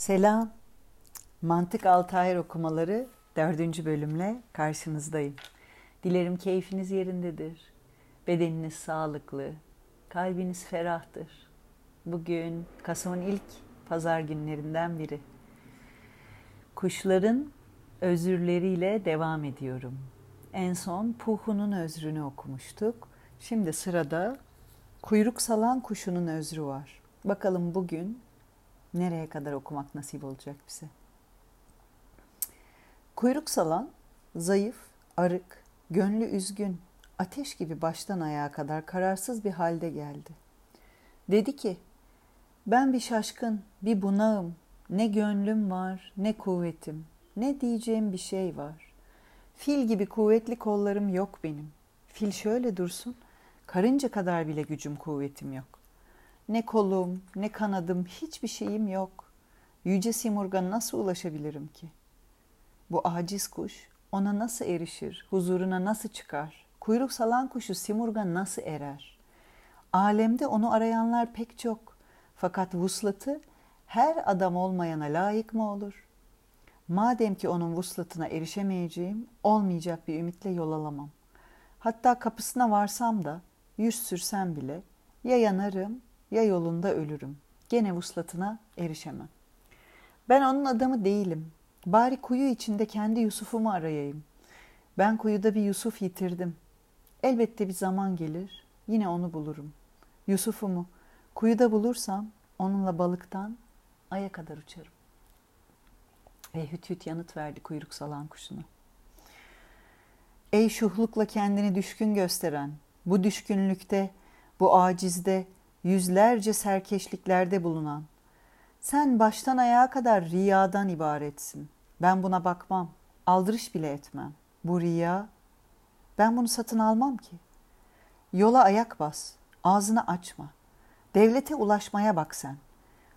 Selam. Mantık Altayır okumaları dördüncü bölümle karşınızdayım. Dilerim keyfiniz yerindedir. Bedeniniz sağlıklı, kalbiniz ferahtır. Bugün Kasım'ın ilk pazar günlerinden biri. Kuşların özürleriyle devam ediyorum. En son Puhu'nun özrünü okumuştuk. Şimdi sırada kuyruk salan kuşunun özrü var. Bakalım bugün nereye kadar okumak nasip olacak bize. Kuyruk salan, zayıf, arık, gönlü üzgün, ateş gibi baştan ayağa kadar kararsız bir halde geldi. Dedi ki, ben bir şaşkın, bir bunağım, ne gönlüm var, ne kuvvetim, ne diyeceğim bir şey var. Fil gibi kuvvetli kollarım yok benim. Fil şöyle dursun, karınca kadar bile gücüm kuvvetim yok. Ne kolum, ne kanadım, hiçbir şeyim yok. Yüce Simurg'a nasıl ulaşabilirim ki? Bu aciz kuş ona nasıl erişir, huzuruna nasıl çıkar? Kuyruk salan kuşu Simurg'a nasıl erer? Alemde onu arayanlar pek çok. Fakat vuslatı her adam olmayana layık mı olur? Madem ki onun vuslatına erişemeyeceğim, olmayacak bir ümitle yol alamam. Hatta kapısına varsam da, yüz sürsem bile ya yanarım ya yolunda ölürüm. Gene vuslatına erişemem. Ben onun adamı değilim. Bari kuyu içinde kendi Yusuf'umu arayayım. Ben kuyuda bir Yusuf yitirdim. Elbette bir zaman gelir, yine onu bulurum. Yusuf'umu kuyuda bulursam onunla balıktan aya kadar uçarım. Ve hüt hüt yanıt verdi kuyruk salan kuşuna. Ey şuhlukla kendini düşkün gösteren, bu düşkünlükte, bu acizde, yüzlerce serkeşliklerde bulunan, sen baştan ayağa kadar riyadan ibaretsin. Ben buna bakmam, aldırış bile etmem. Bu riya, ben bunu satın almam ki. Yola ayak bas, ağzını açma. Devlete ulaşmaya bak sen.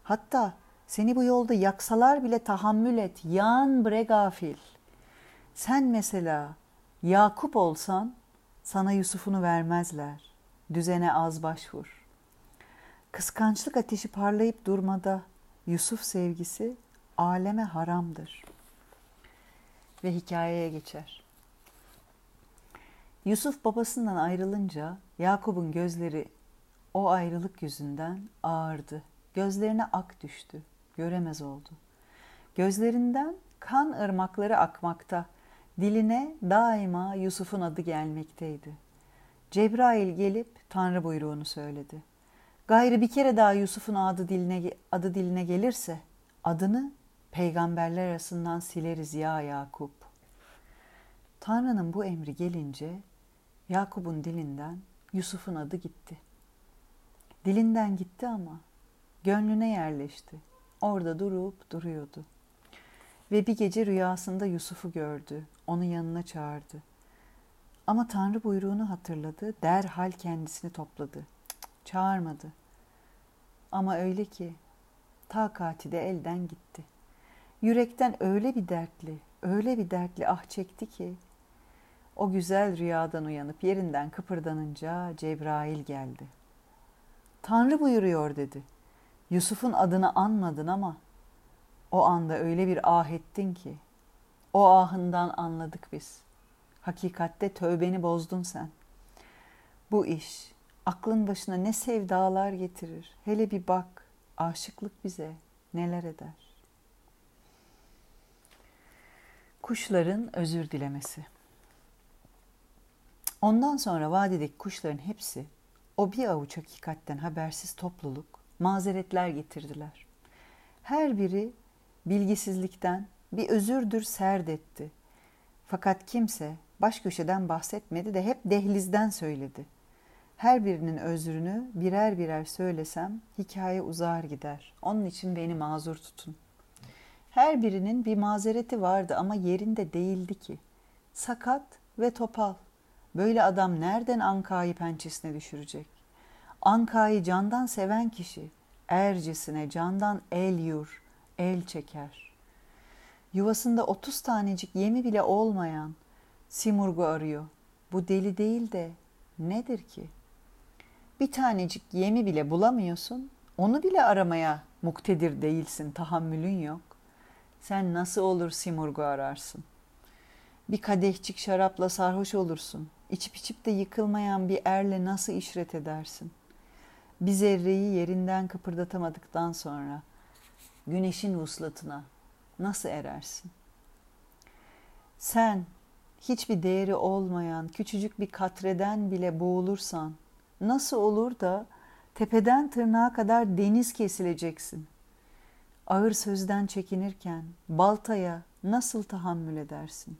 Hatta seni bu yolda yaksalar bile tahammül et, yan bre gafil. Sen mesela Yakup olsan sana Yusuf'unu vermezler. Düzene az başvur. Kıskançlık ateşi parlayıp durmada Yusuf sevgisi aleme haramdır. Ve hikayeye geçer. Yusuf babasından ayrılınca Yakup'un gözleri o ayrılık yüzünden ağırdı. Gözlerine ak düştü. Göremez oldu. Gözlerinden kan ırmakları akmakta. Diline daima Yusuf'un adı gelmekteydi. Cebrail gelip Tanrı buyruğunu söyledi. Gayrı bir kere daha Yusuf'un adı diline, adı diline gelirse adını peygamberler arasından sileriz ya Yakup. Tanrı'nın bu emri gelince Yakup'un dilinden Yusuf'un adı gitti. Dilinden gitti ama gönlüne yerleşti. Orada durup duruyordu. Ve bir gece rüyasında Yusuf'u gördü. Onu yanına çağırdı. Ama Tanrı buyruğunu hatırladı. Derhal kendisini topladı. Çağırmadı. Ama öyle ki takati de elden gitti. Yürekten öyle bir dertli, öyle bir dertli ah çekti ki o güzel rüyadan uyanıp yerinden kıpırdanınca Cebrail geldi. Tanrı buyuruyor dedi. Yusuf'un adını anmadın ama o anda öyle bir ah ettin ki o ahından anladık biz. Hakikatte tövbeni bozdun sen. Bu iş Aklın başına ne sevdalar getirir. Hele bir bak, aşıklık bize neler eder. Kuşların özür dilemesi. Ondan sonra vadideki kuşların hepsi o bir avuç hakikatten habersiz topluluk mazeretler getirdiler. Her biri bilgisizlikten bir özürdür serdetti. Fakat kimse baş köşeden bahsetmedi de hep dehlizden söyledi. Her birinin özrünü birer birer söylesem hikaye uzar gider. Onun için beni mazur tutun. Her birinin bir mazereti vardı ama yerinde değildi ki. Sakat ve topal. Böyle adam nereden Anka'yı pençesine düşürecek? Anka'yı candan seven kişi ercesine candan el yur, el çeker. Yuvasında otuz tanecik yemi bile olmayan Simurgu arıyor. Bu deli değil de nedir ki?'' Bir tanecik yemi bile bulamıyorsun. Onu bile aramaya Muktedir değilsin, tahammülün yok. Sen nasıl olur Simurg'u ararsın? Bir kadehçik şarapla sarhoş olursun. İçip içip de yıkılmayan bir erle nasıl işret edersin? Bir zerreyi yerinden kıpırdatamadıktan sonra güneşin vuslatına nasıl erersin? Sen hiçbir değeri olmayan küçücük bir katreden bile boğulursan nasıl olur da tepeden tırnağa kadar deniz kesileceksin? Ağır sözden çekinirken baltaya nasıl tahammül edersin?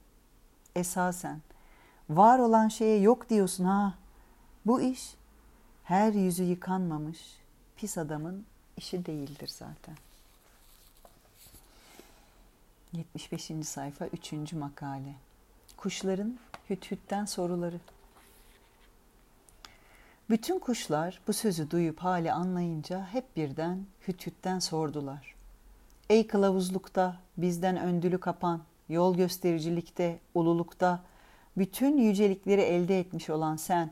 Esasen var olan şeye yok diyorsun ha. Bu iş her yüzü yıkanmamış pis adamın işi değildir zaten. 75. sayfa 3. makale. Kuşların hüthütten soruları. Bütün kuşlar bu sözü duyup hali anlayınca hep birden hüthütten sordular. Ey kılavuzlukta bizden öndülü kapan, yol göstericilikte, ululukta, bütün yücelikleri elde etmiş olan sen,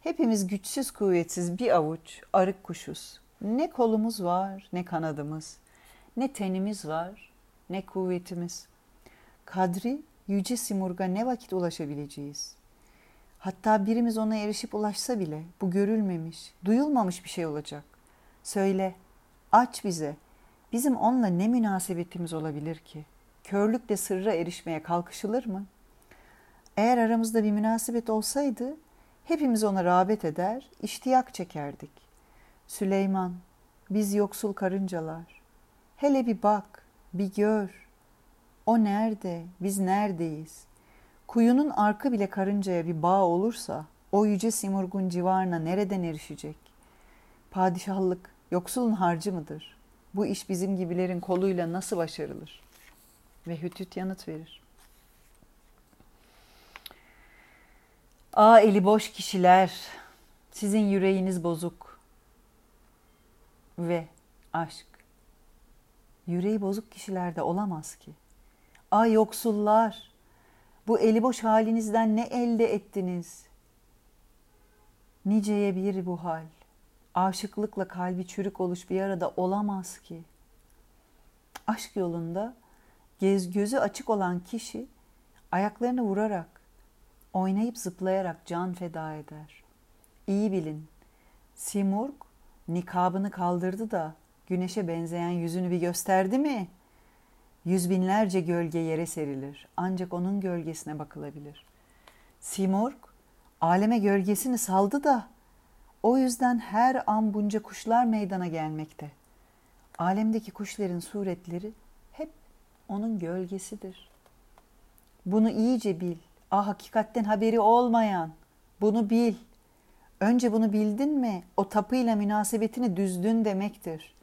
hepimiz güçsüz kuvvetsiz bir avuç arık kuşuz. Ne kolumuz var ne kanadımız, ne tenimiz var ne kuvvetimiz. Kadri yüce Simurg'a ne vakit ulaşabileceğiz? Hatta birimiz ona erişip ulaşsa bile bu görülmemiş, duyulmamış bir şey olacak. Söyle, aç bize. Bizim onunla ne münasebetimiz olabilir ki? Körlükle sırra erişmeye kalkışılır mı? Eğer aramızda bir münasebet olsaydı hepimiz ona rağbet eder, iştiyak çekerdik. Süleyman, biz yoksul karıncalar. Hele bir bak, bir gör. O nerede, biz neredeyiz? Kuyunun arka bile karıncaya bir bağ olursa o yüce Simurg'un civarına nereden erişecek? Padişahlık yoksulun harcı mıdır? Bu iş bizim gibilerin koluyla nasıl başarılır? Ve Hütüt yanıt verir. Aa eli boş kişiler, sizin yüreğiniz bozuk. Ve aşk. Yüreği bozuk kişilerde olamaz ki. Aa yoksullar, bu eli boş halinizden ne elde ettiniz? Niceye bir bu hal. Aşıklıkla kalbi çürük oluş bir arada olamaz ki. Aşk yolunda gez gözü açık olan kişi ayaklarını vurarak, oynayıp zıplayarak can feda eder. İyi bilin, Simurg nikabını kaldırdı da güneşe benzeyen yüzünü bir gösterdi mi?'' Yüz binlerce gölge yere serilir. Ancak onun gölgesine bakılabilir. Simurg, aleme gölgesini saldı da o yüzden her an bunca kuşlar meydana gelmekte. Alemdeki kuşların suretleri hep onun gölgesidir. Bunu iyice bil. Ah hakikatten haberi olmayan. Bunu bil. Önce bunu bildin mi o tapıyla münasebetini düzdün demektir.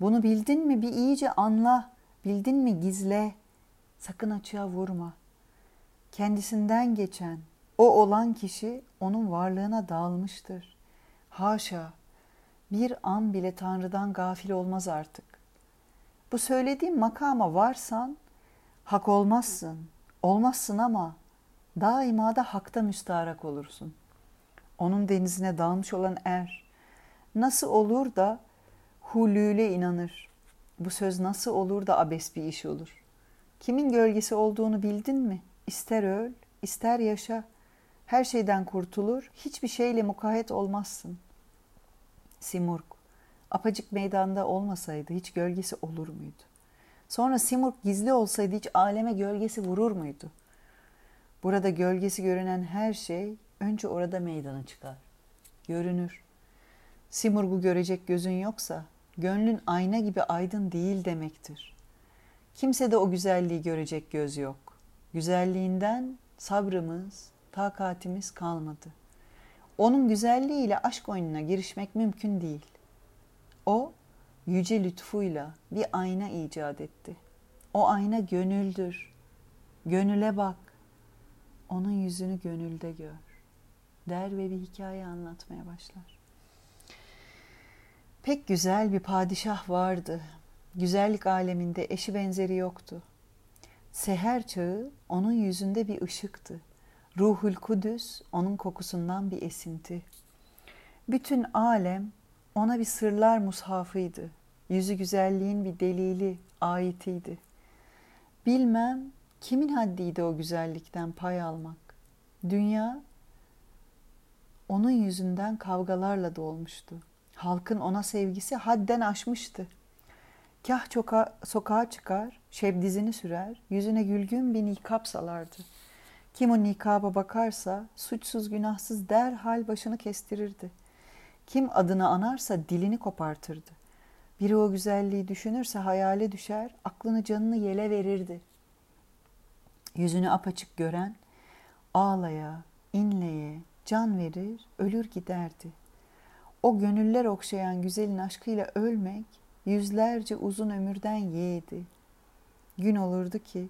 Bunu bildin mi bir iyice anla. Bildin mi gizle, sakın açığa vurma. Kendisinden geçen, o olan kişi onun varlığına dağılmıştır. Haşa, bir an bile Tanrı'dan gafil olmaz artık. Bu söylediğim makama varsan, hak olmazsın, olmazsın ama daima da hakta müstaharak olursun. Onun denizine dalmış olan er, nasıl olur da hulüle inanır, bu söz nasıl olur da abes bir iş olur? Kimin gölgesi olduğunu bildin mi? İster öl, ister yaşa. Her şeyden kurtulur, hiçbir şeyle mukayyet olmazsın. Simurg, apacık meydanda olmasaydı hiç gölgesi olur muydu? Sonra Simurg gizli olsaydı hiç aleme gölgesi vurur muydu? Burada gölgesi görünen her şey önce orada meydana çıkar. Görünür. Simurg'u görecek gözün yoksa gönlün ayna gibi aydın değil demektir. Kimse de o güzelliği görecek göz yok. Güzelliğinden sabrımız, takatimiz kalmadı. Onun güzelliğiyle aşk oyununa girişmek mümkün değil. O yüce lütfuyla bir ayna icat etti. O ayna gönüldür. Gönüle bak. Onun yüzünü gönülde gör. Der ve bir hikaye anlatmaya başlar. Pek güzel bir padişah vardı. Güzellik aleminde eşi benzeri yoktu. Seher çağı onun yüzünde bir ışıktı. Ruhul Kudüs onun kokusundan bir esinti. Bütün alem ona bir sırlar mushafıydı. Yüzü güzelliğin bir delili, ayetiydi. Bilmem kimin haddiydi o güzellikten pay almak. Dünya onun yüzünden kavgalarla dolmuştu. Halkın ona sevgisi hadden aşmıştı. Kah çoka, sokağa çıkar, şebdizini sürer, yüzüne gülgün bir nikap salardı. Kim o nikaba bakarsa suçsuz günahsız derhal başını kestirirdi. Kim adını anarsa dilini kopartırdı. Biri o güzelliği düşünürse hayale düşer, aklını canını yele verirdi. Yüzünü apaçık gören ağlaya, inleye, can verir, ölür giderdi. O gönüller okşayan güzelin aşkıyla ölmek yüzlerce uzun ömürden yeğdi. Gün olurdu ki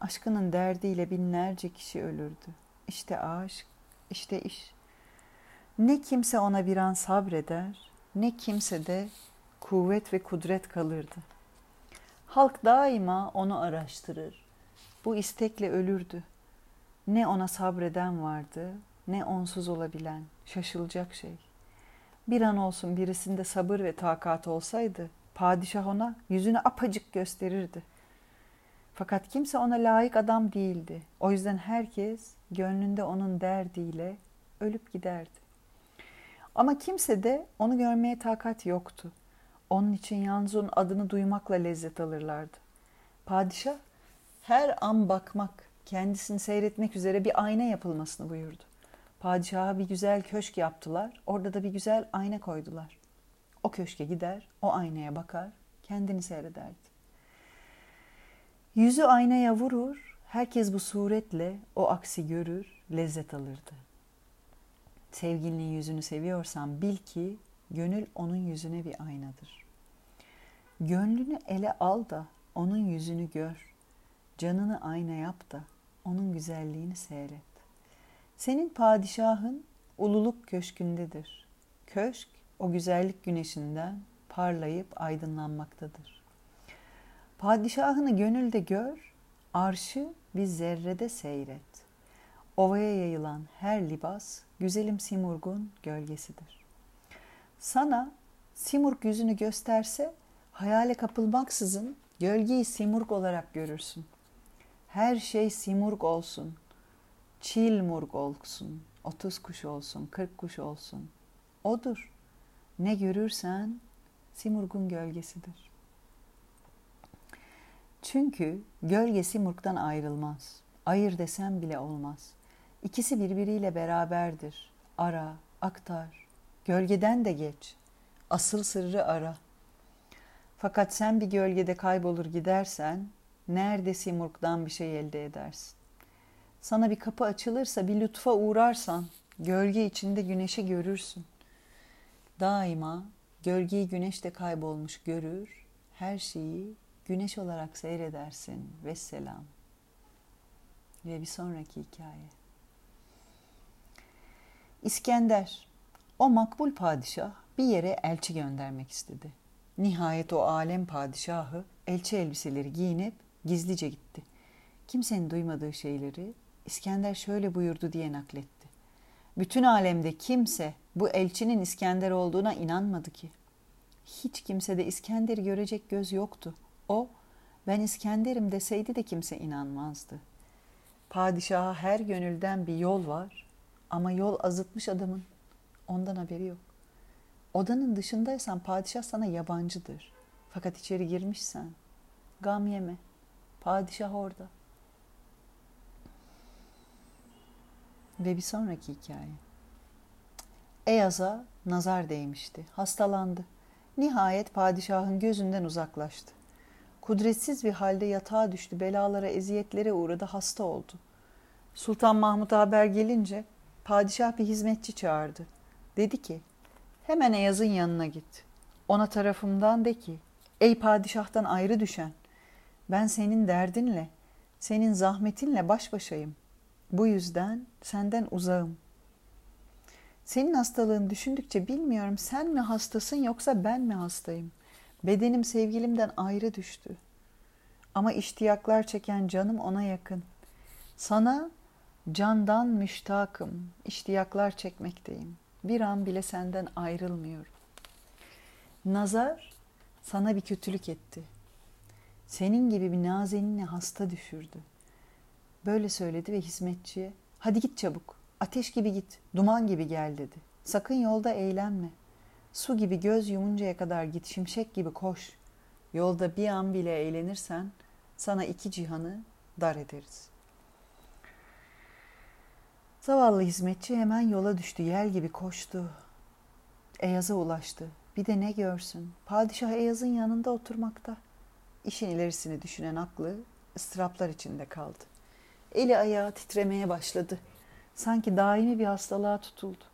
aşkının derdiyle binlerce kişi ölürdü. İşte aşk, işte iş. Ne kimse ona bir an sabreder, ne kimse de kuvvet ve kudret kalırdı. Halk daima onu araştırır. Bu istekle ölürdü. Ne ona sabreden vardı, ne onsuz olabilen. Şaşılacak şey. Bir an olsun birisinde sabır ve takat olsaydı, padişah ona yüzünü apacık gösterirdi. Fakat kimse ona layık adam değildi. O yüzden herkes gönlünde onun derdiyle ölüp giderdi. Ama kimse de onu görmeye takat yoktu. Onun için yalnız onun adını duymakla lezzet alırlardı. Padişah her an bakmak, kendisini seyretmek üzere bir ayna yapılmasını buyurdu. Padişaha bir güzel köşk yaptılar. Orada da bir güzel ayna koydular. O köşke gider, o aynaya bakar, kendini seyrederdi. Yüzü aynaya vurur, herkes bu suretle o aksi görür, lezzet alırdı. Sevgilinin yüzünü seviyorsan bil ki gönül onun yüzüne bir aynadır. Gönlünü ele al da onun yüzünü gör. Canını ayna yap da onun güzelliğini seyret. Senin padişahın ululuk köşkündedir. Köşk o güzellik güneşinden parlayıp aydınlanmaktadır. Padişahını gönülde gör, arşı bir zerrede seyret. Ovaya yayılan her libas güzelim Simurg'un gölgesidir. Sana Simurg yüzünü gösterse hayale kapılmaksızın gölgeyi Simurg olarak görürsün. Her şey Simurg olsun, çil murg olsun, otuz kuş olsun, kırk kuş olsun. Odur. Ne görürsen Simurg'un gölgesidir. Çünkü gölge Simurg'dan ayrılmaz. Ayır desem bile olmaz. İkisi birbiriyle beraberdir. Ara, aktar. Gölgeden de geç. Asıl sırrı ara. Fakat sen bir gölgede kaybolur gidersen, nerede Simurg'dan bir şey elde edersin? Sana bir kapı açılırsa bir lütfa uğrarsan gölge içinde güneşi görürsün. Daima gölgeyi güneşte kaybolmuş görür, her şeyi güneş olarak seyredersin. ve selam. Ve bir sonraki hikaye. İskender, o makbul padişah bir yere elçi göndermek istedi. Nihayet o alem padişahı elçi elbiseleri giyinip gizlice gitti. Kimsenin duymadığı şeyleri İskender şöyle buyurdu diye nakletti. Bütün alemde kimse bu elçinin İskender olduğuna inanmadı ki. Hiç kimse de İskender'i görecek göz yoktu. O, ben İskender'im deseydi de kimse inanmazdı. Padişaha her gönülden bir yol var ama yol azıtmış adamın. Ondan haberi yok. Odanın dışındaysan padişah sana yabancıdır. Fakat içeri girmişsen gam yeme. Padişah orada.'' Ve bir sonraki hikaye. Eyaz'a nazar değmişti. Hastalandı. Nihayet padişahın gözünden uzaklaştı. Kudretsiz bir halde yatağa düştü. Belalara, eziyetlere uğradı. Hasta oldu. Sultan Mahmut'a haber gelince padişah bir hizmetçi çağırdı. Dedi ki, hemen Eyaz'ın yanına git. Ona tarafımdan de ki, ey padişahtan ayrı düşen, ben senin derdinle, senin zahmetinle baş başayım. Bu yüzden senden uzağım. Senin hastalığını düşündükçe bilmiyorum sen mi hastasın yoksa ben mi hastayım? Bedenim sevgilimden ayrı düştü. Ama iştiyaklar çeken canım ona yakın. Sana candan müştakım, iştiyaklar çekmekteyim. Bir an bile senden ayrılmıyorum. Nazar Sana bir kötülük etti. Senin gibi bir nazeninle hasta düşürdü. Böyle söyledi ve hizmetçiye hadi git çabuk. Ateş gibi git, duman gibi gel dedi. Sakın yolda eğlenme. Su gibi göz yumuncaya kadar git, şimşek gibi koş. Yolda bir an bile eğlenirsen sana iki cihanı dar ederiz. Zavallı hizmetçi hemen yola düştü, yel gibi koştu. Eyaz'a ulaştı. Bir de ne görsün? Padişah Eyaz'ın yanında oturmakta. İşin ilerisini düşünen aklı ıstıraplar içinde kaldı. Eli ayağı titremeye başladı. Sanki daimi bir hastalığa tutuldu.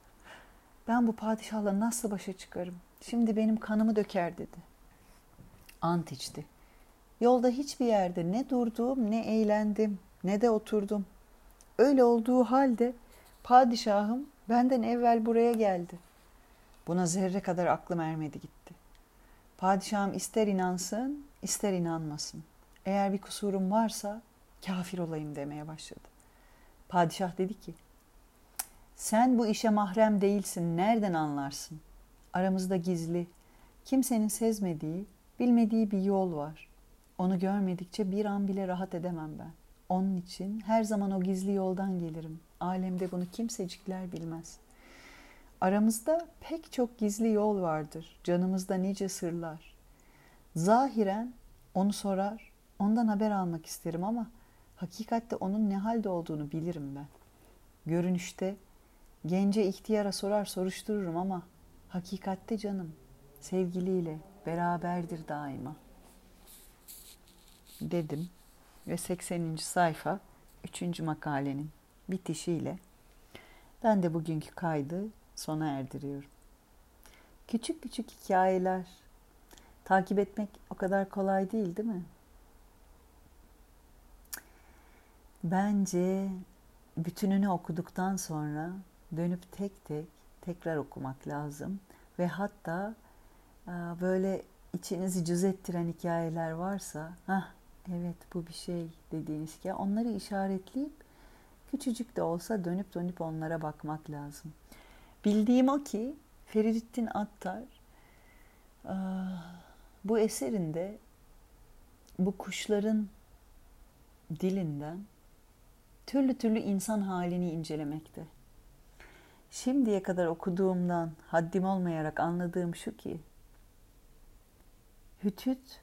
Ben bu padişahla nasıl başa çıkarım? Şimdi benim kanımı döker dedi. Ant içti. Yolda hiçbir yerde ne durdum, ne eğlendim, ne de oturdum. Öyle olduğu halde padişahım benden evvel buraya geldi. Buna zerre kadar aklım ermedi gitti. Padişahım ister inansın, ister inanmasın. Eğer bir kusurum varsa kafir olayım demeye başladı. Padişah dedi ki, sen bu işe mahrem değilsin, nereden anlarsın? Aramızda gizli, kimsenin sezmediği, bilmediği bir yol var. Onu görmedikçe bir an bile rahat edemem ben. Onun için her zaman o gizli yoldan gelirim. Alemde bunu kimsecikler bilmez. Aramızda pek çok gizli yol vardır. Canımızda nice sırlar. Zahiren onu sorar, ondan haber almak isterim ama hakikatte onun ne halde olduğunu bilirim ben. Görünüşte gence ihtiyara sorar soruştururum ama hakikatte canım sevgiliyle beraberdir daima. Dedim ve 80. sayfa 3. makalenin bitişiyle ben de bugünkü kaydı sona erdiriyorum. Küçük küçük hikayeler takip etmek o kadar kolay değil değil mi? Bence bütününü okuduktan sonra dönüp tek tek tekrar okumak lazım ve hatta böyle içinizi cüz ettiren hikayeler varsa, ah evet bu bir şey dediğiniz ki onları işaretleyip küçücük de olsa dönüp dönüp onlara bakmak lazım. Bildiğim o ki Feridettin Attar bu eserinde bu kuşların dilinden türlü türlü insan halini incelemekte. Şimdiye kadar okuduğumdan haddim olmayarak anladığım şu ki Hütüt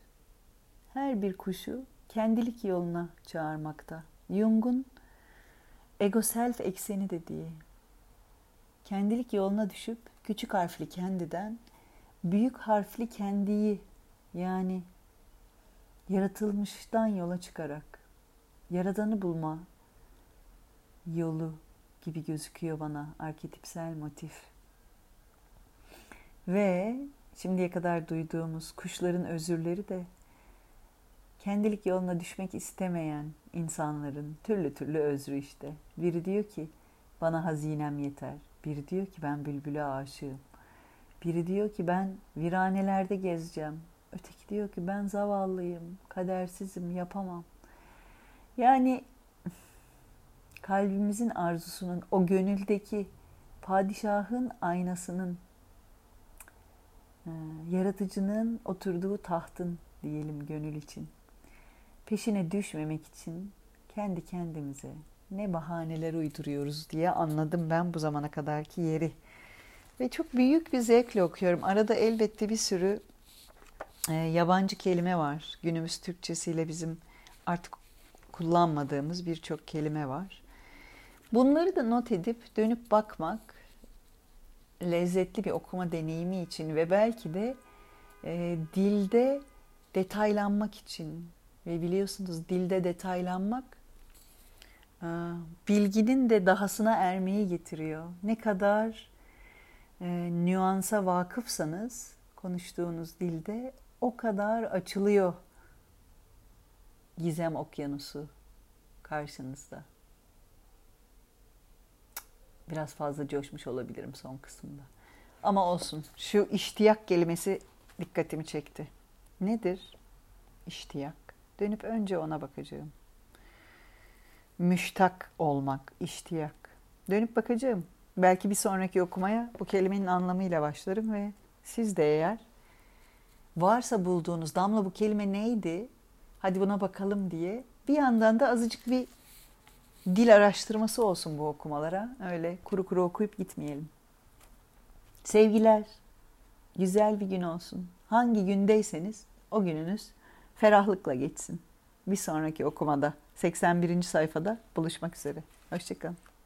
her bir kuşu kendilik yoluna çağırmakta. Jung'un ego self ekseni dediği kendilik yoluna düşüp küçük harfli kendiden büyük harfli kendiyi yani yaratılmıştan yola çıkarak yaradanı bulma yolu gibi gözüküyor bana arketipsel motif. Ve şimdiye kadar duyduğumuz kuşların özürleri de kendilik yoluna düşmek istemeyen insanların türlü türlü özrü işte. Biri diyor ki bana hazinem yeter. Biri diyor ki ben bülbüle aşığım. Biri diyor ki ben viranelerde gezeceğim. Öteki diyor ki ben zavallıyım, kadersizim, yapamam. Yani kalbimizin arzusunun, o gönüldeki padişahın aynasının, e, yaratıcının oturduğu tahtın diyelim gönül için. Peşine düşmemek için kendi kendimize ne bahaneler uyduruyoruz diye anladım ben bu zamana kadarki yeri. Ve çok büyük bir zevkle okuyorum. Arada elbette bir sürü e, yabancı kelime var. Günümüz Türkçesiyle bizim artık kullanmadığımız birçok kelime var. Bunları da not edip dönüp bakmak lezzetli bir okuma deneyimi için ve belki de e, dilde detaylanmak için ve biliyorsunuz dilde detaylanmak e, bilginin de dahasına ermeyi getiriyor. Ne kadar e, nüansa vakıfsanız konuştuğunuz dilde o kadar açılıyor gizem okyanusu karşınızda. Biraz fazla coşmuş olabilirim son kısımda. Ama olsun. Şu iştiyak kelimesi dikkatimi çekti. Nedir iştiyak? Dönüp önce ona bakacağım. Müştak olmak, iştiyak. Dönüp bakacağım. Belki bir sonraki okumaya bu kelimenin anlamıyla başlarım ve siz de eğer varsa bulduğunuz damla bu kelime neydi? Hadi buna bakalım diye. Bir yandan da azıcık bir dil araştırması olsun bu okumalara. Öyle kuru kuru okuyup gitmeyelim. Sevgiler, güzel bir gün olsun. Hangi gündeyseniz o gününüz ferahlıkla geçsin. Bir sonraki okumada 81. sayfada buluşmak üzere. Hoşçakalın.